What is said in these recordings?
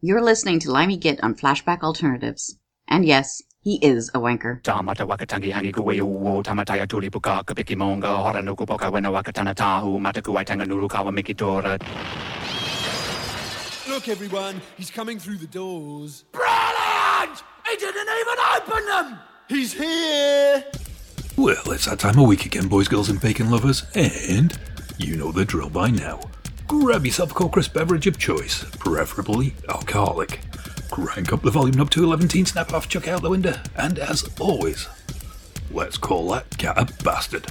You're listening to Limey Git on Flashback Alternatives. And yes, he is a wanker. Tamata wakatangi hangi kuwe uo tamataya tuli puka kapiki monga hora nuku poka wena wakatana tahu mataku waitanga nuru kawa mikitora. Look, everyone, he's coming through the doors. Brilliant! He didn't even open them! He's here! Well, it's that time of week again, boys, girls, and bacon lovers, and you know the drill by now. Grab yourself a cold crisp beverage of choice, preferably alcoholic. Crank up the volume knob to 11 teen, snap off, chuck out the window, and as always, let's call that cat a bastard.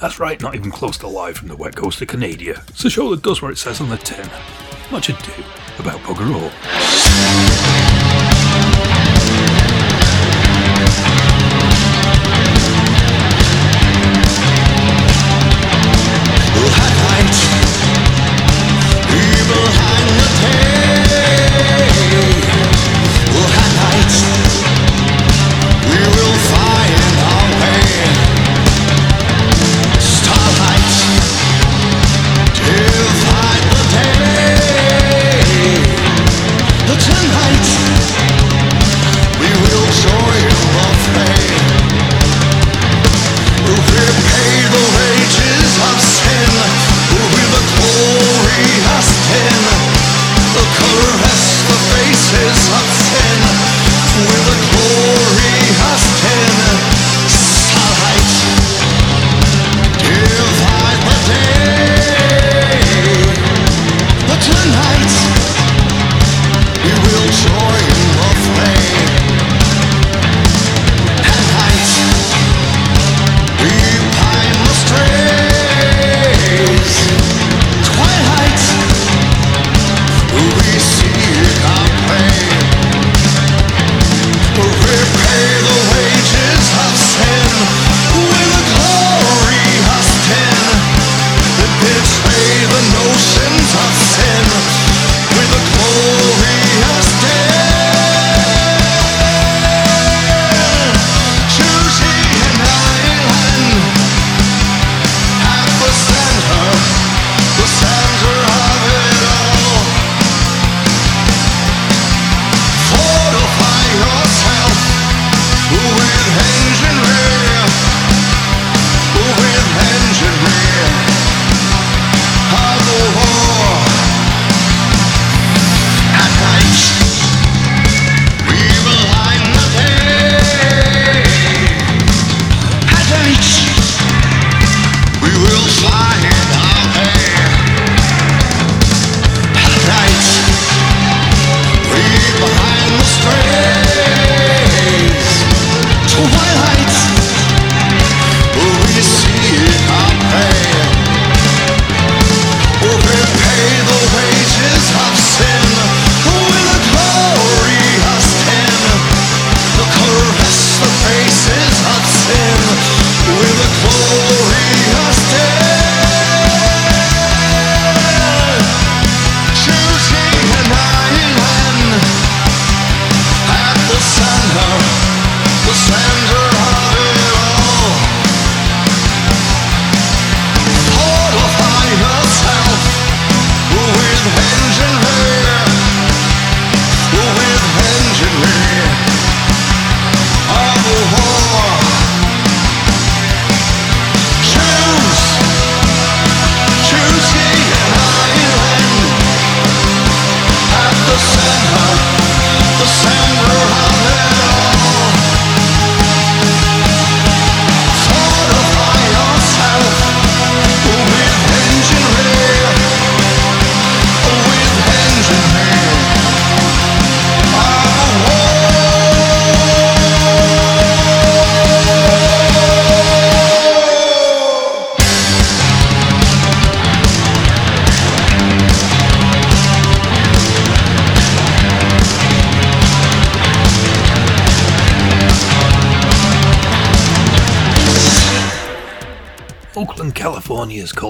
That's right, not even close to live from the wet coast of Canada. So show that does what it says on the tin. Much ado about bugger all.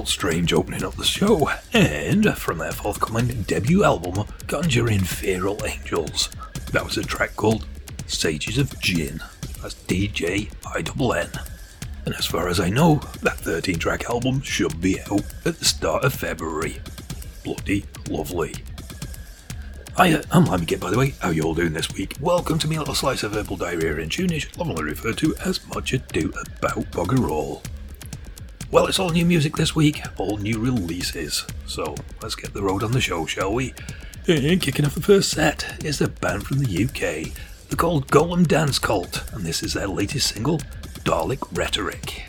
Cult Strange opening up the show, and from their forthcoming debut album, Conjuring Feral Angels. That was a track called Sages of Djinn. That's DJ I N. And as far as I know, that 13 track album should be out at the start of February. Bloody lovely. Hiya, I'm Limey Git, by the way. How you all doing this week? Welcome to me little slice of verbal diarrhea and tunage, commonly referred to as much ado about bugger all. Well, it's all new music this week, all new releases. So let's get the road on the show, shall we? And kicking off the first set is a band from the UK. They're called Golem Dance Cult, and this is their latest single, Dalek Rhetoric.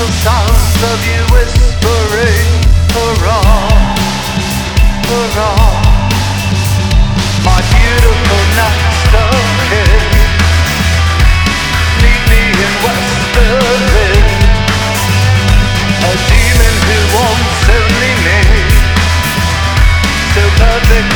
The sounds of you whispering Hurrah, My beautiful me in A demon who wants only me. So perfect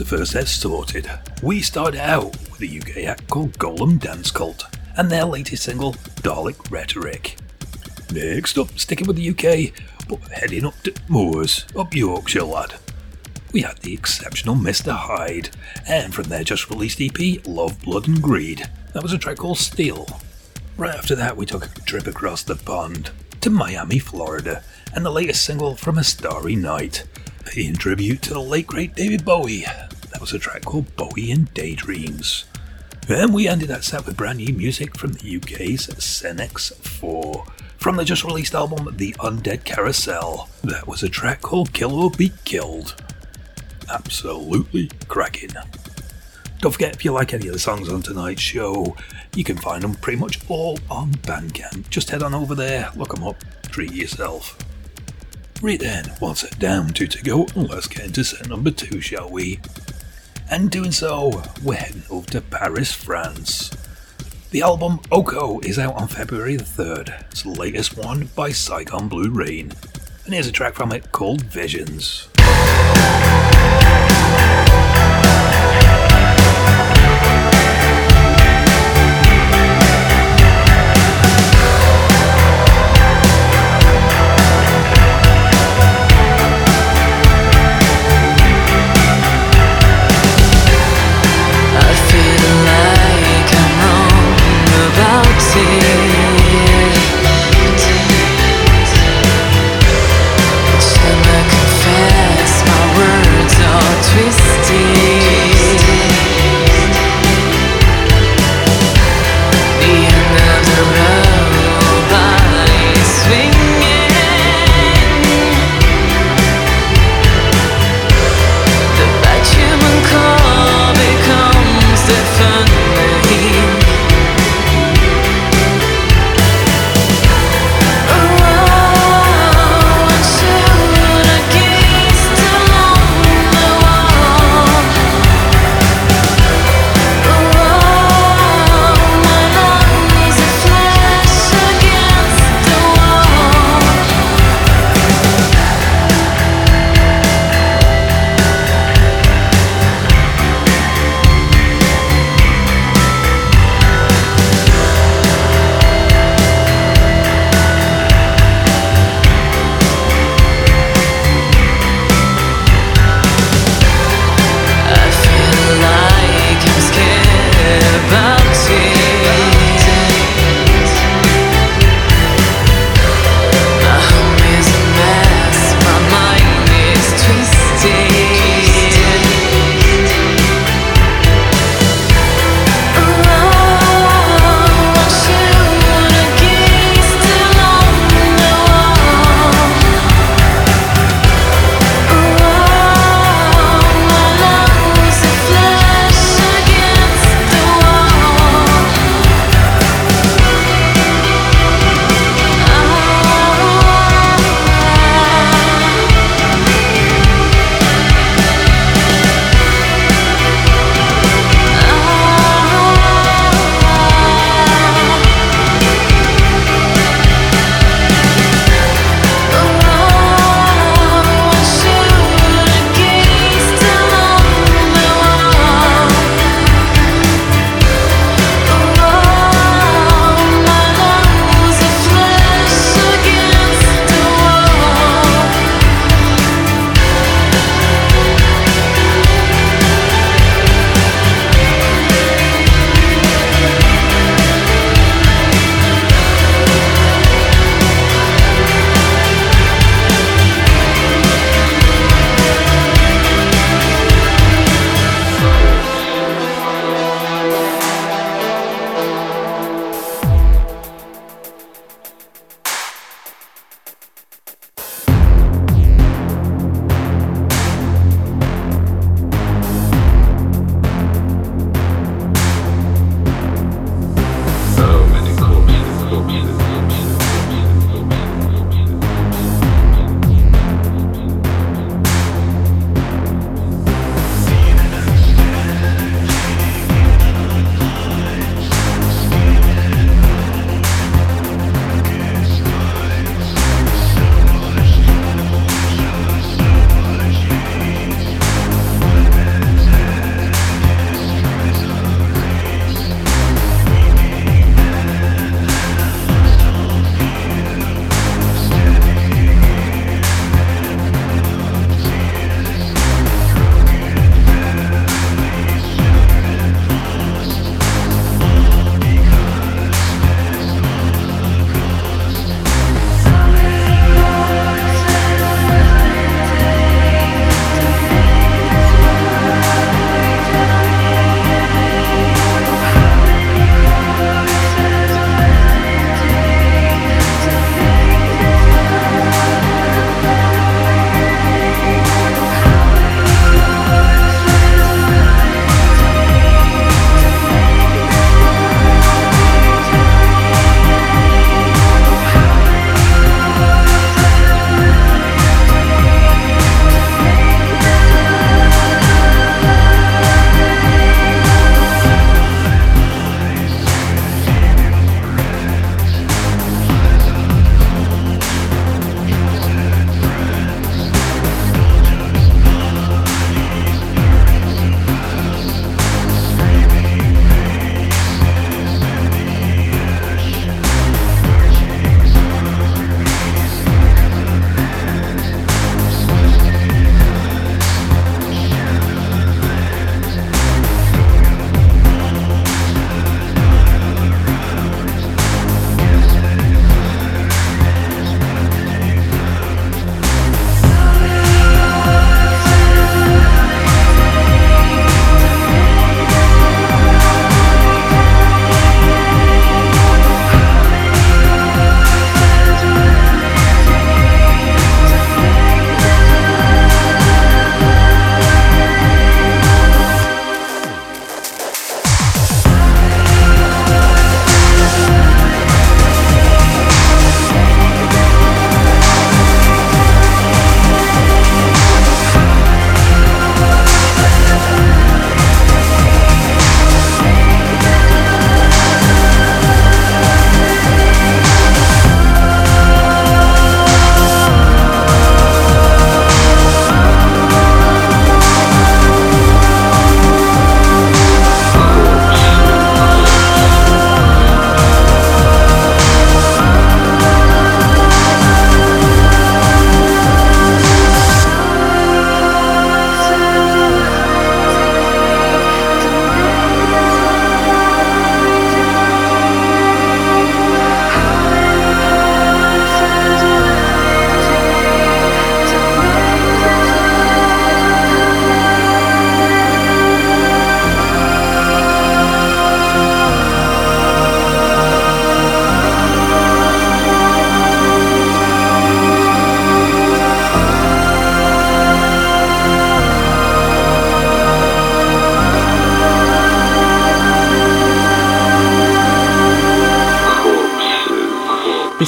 the first set sorted. We started out with a UK act called Golem Dance Cult and their latest single, Dalek Rhetoric. Next up, sticking with the UK, but heading up to Moors, up Yorkshire, lad. We had the exceptional Mr. Hyde, and from their just released EP, Love, Blood and Greed, that was a track called Steal. Right after that, we took a trip across the pond to Miami, Florida, and the latest single from Astari Nite, in tribute to the late great David Bowie. That was a track called Bowie in Daydreams. Then we ended that set with brand new music from the UK's Senex 4. From the just released album The Undead Carousel, that was a track called Kill or Be Killed. Absolutely cracking. Don't forget, if you like any of the songs on tonight's show, you can find them pretty much all on Bandcamp. Just head on over there, look them up, treat yourself. Right then, what's it down to to go? Let's get into set number two, shall we? And doing so, we're heading over to Paris, France. The album Oko is out on February the 3rd. It's the latest one by Saigon Blue Rain. And here's a track from it called Visions.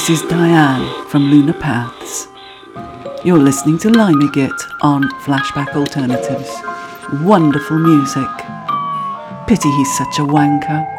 This is Diane from Lunar Paths. You're listening to Limey Git on Flashback Alternatives. Wonderful music. Pity he's such a wanker.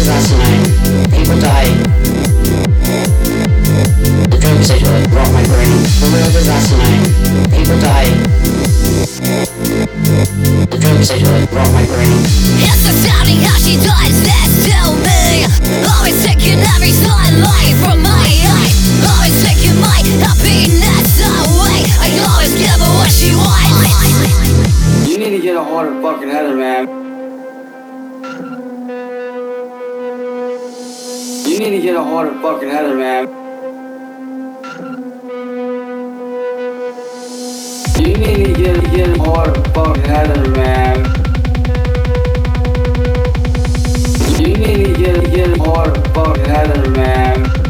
was last. People die. The drugs they took rot my brain. Where was last night. People die. The drugs they took rot my brain. It's astounding how she does this to me. Always taking every sunlight from my eyes. Always taking my happiness away. I always give her what she wants. You need to get a harder fucking header, man. need to get a harder fucking header, man. You need to get, get a harder fucking header, man. You need to get, get a harder fucking header, man.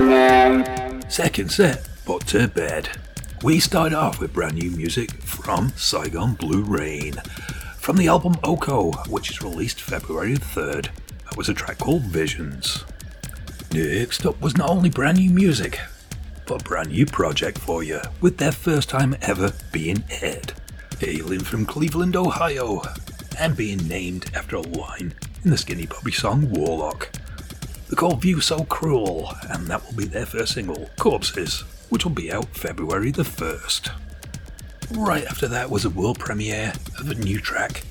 man. Second set, put to bed. We start off with brand new music from Saigon Blue Rain. From the album Oko, which is released February 3rd, that was a track called Visions. Next up was not only brand new music, but a brand new project for you, with their first time ever being aired. Hailing from Cleveland, Ohio, and being named after a line in the Skinny Puppy song Warlock. They're View So Cruel, and that will be their first single, Corpses, which will be out February the 1st. Right after that was a world premiere of a new track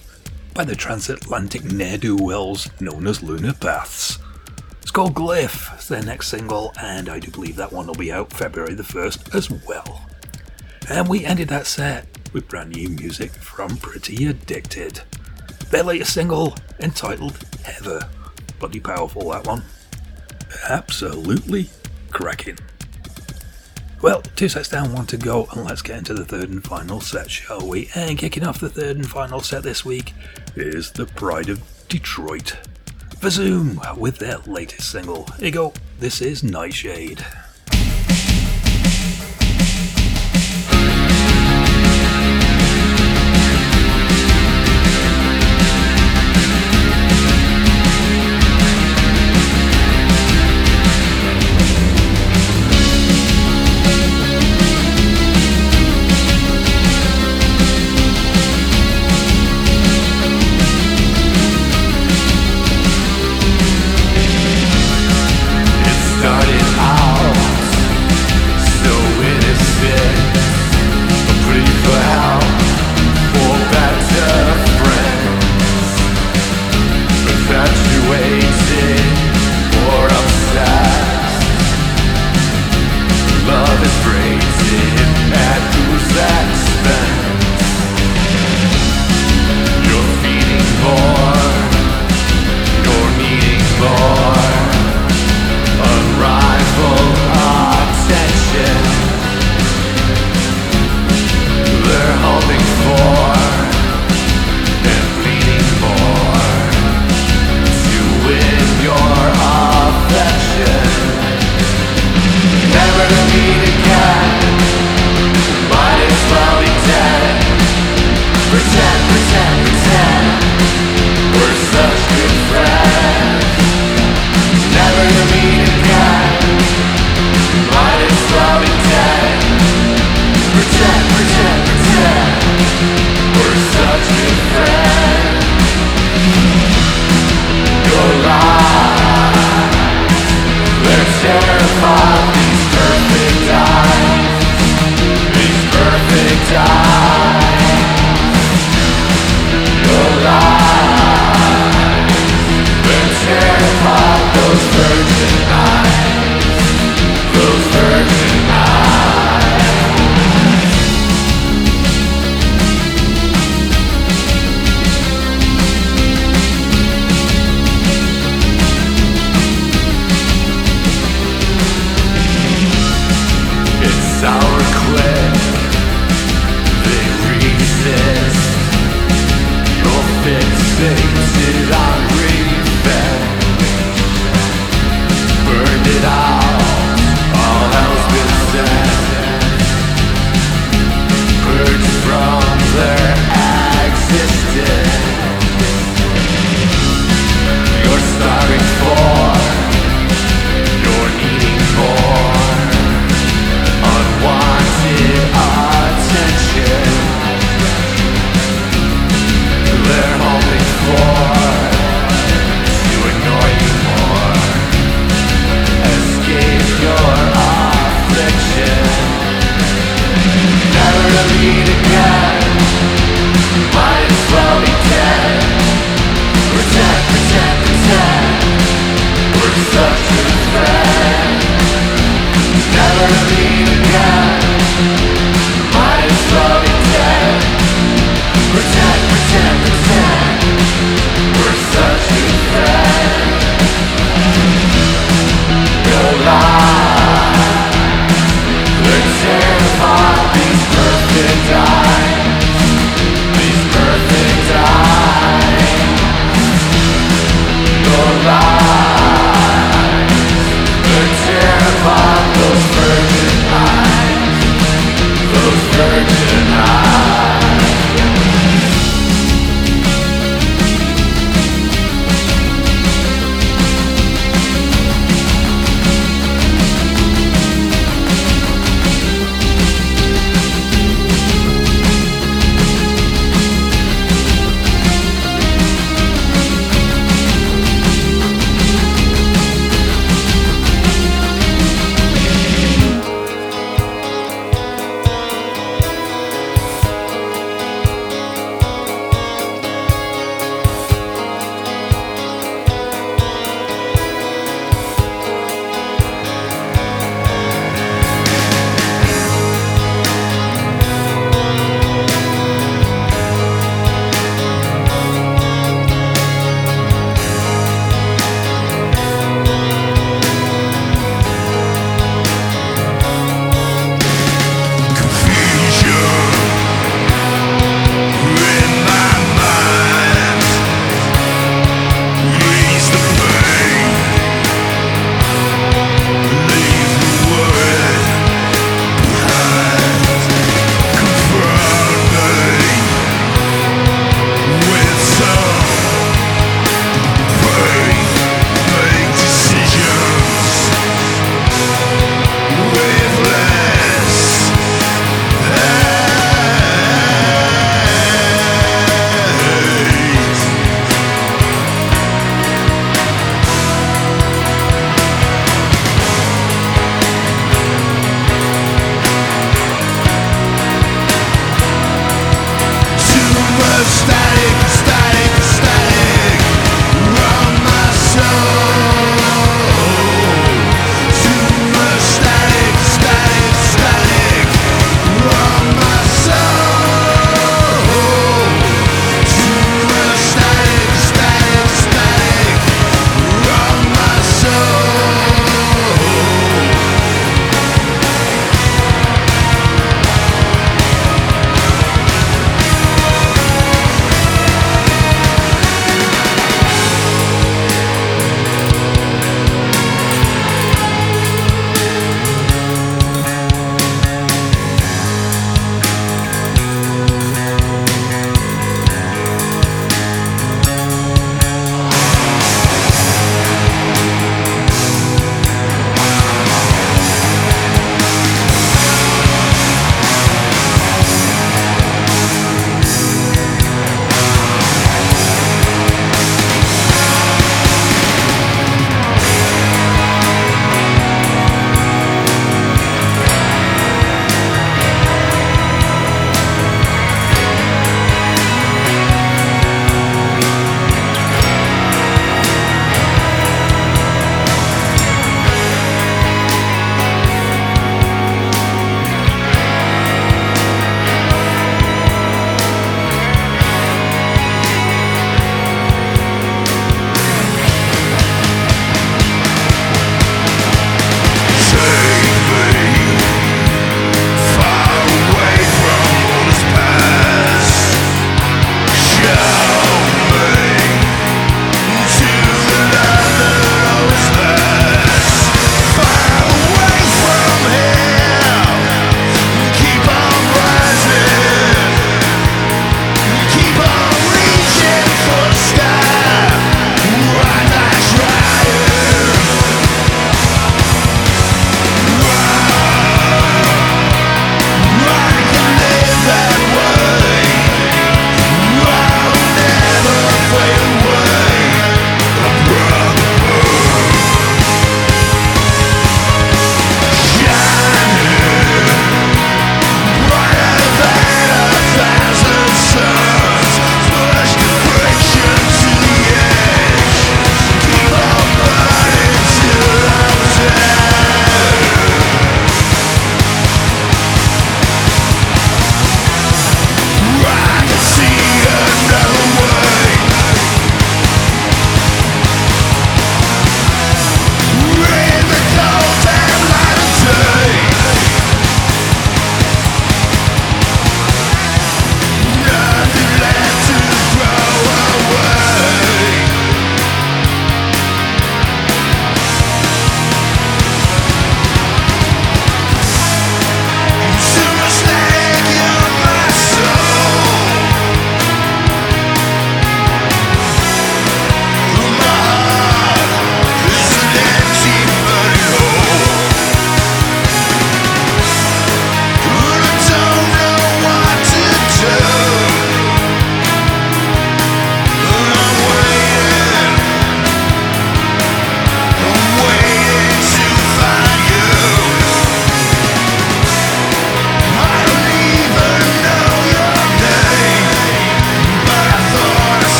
by the transatlantic ne'er do wells known as Lunar Paths. It's called Glyph, it's their next single, and I do believe that one will be out February the 1st as well. And we ended that set with brand new music from Pretty Addicted. Their latest single, entitled Heather. Bloody powerful, that one. Absolutely cracking. Well, two sets down, one to go, and let's get into the third and final set, shall we? And kicking off the third and final set this week is the Pride of Detroit. VAZUM with their latest single. Here you go, this is Night Shade.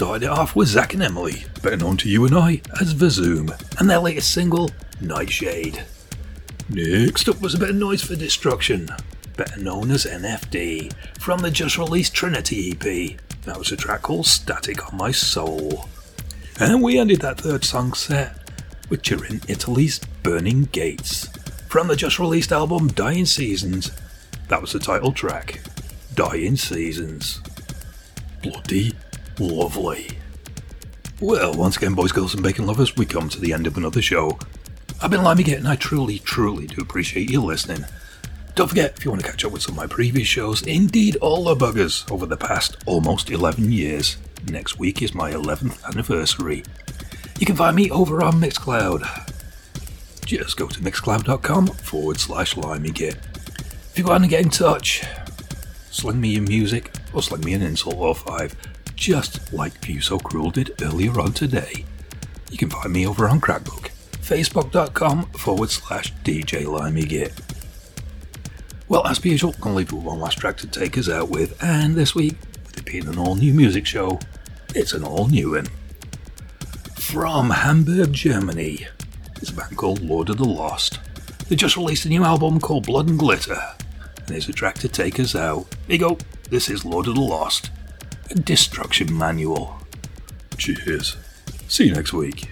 Started off with Zach and Emily, better known to you and I as VAZUM, and their latest single, Night Shade. Next up was a bit of Noise for Destruction, better known as NFD, from the just released Trinity EP. That was a track called Static on My Soul. And we ended that third song set with Turin Italy's Burning Gates, from the just released album Dying Seasons. That was the title track, Dying Seasons. Bloody lovely. Well, once again, boys, girls, and bacon lovers, we come to the end of another show. I've been Limey and I truly, truly do appreciate you listening. Don't forget, if you want to catch up with some of my previous shows, indeed all the buggers over the past almost 11 years, next week is my 11th anniversary. You can find me over on Mixcloud. Just go to mixcloud.com forward slash limeygit. If you want to get in touch, sling me your music or sling me an insult or five, just like View So Cruel did earlier on today. You can find me over on Crackbook, facebook.com forward slash DJ LimeyGit. Well, as per usual, I'm going to leave you with one last track to take us out with, and this week, with it being an all new music show, it's an all new one. From Hamburg, Germany, is a band called Lord of the Lost. They just released a new album called Blood and Glitter, and there's a track to take us out. Here you go, this is Lord of the Lost, destruction manual. Cheers. See you next week.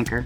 Blinker.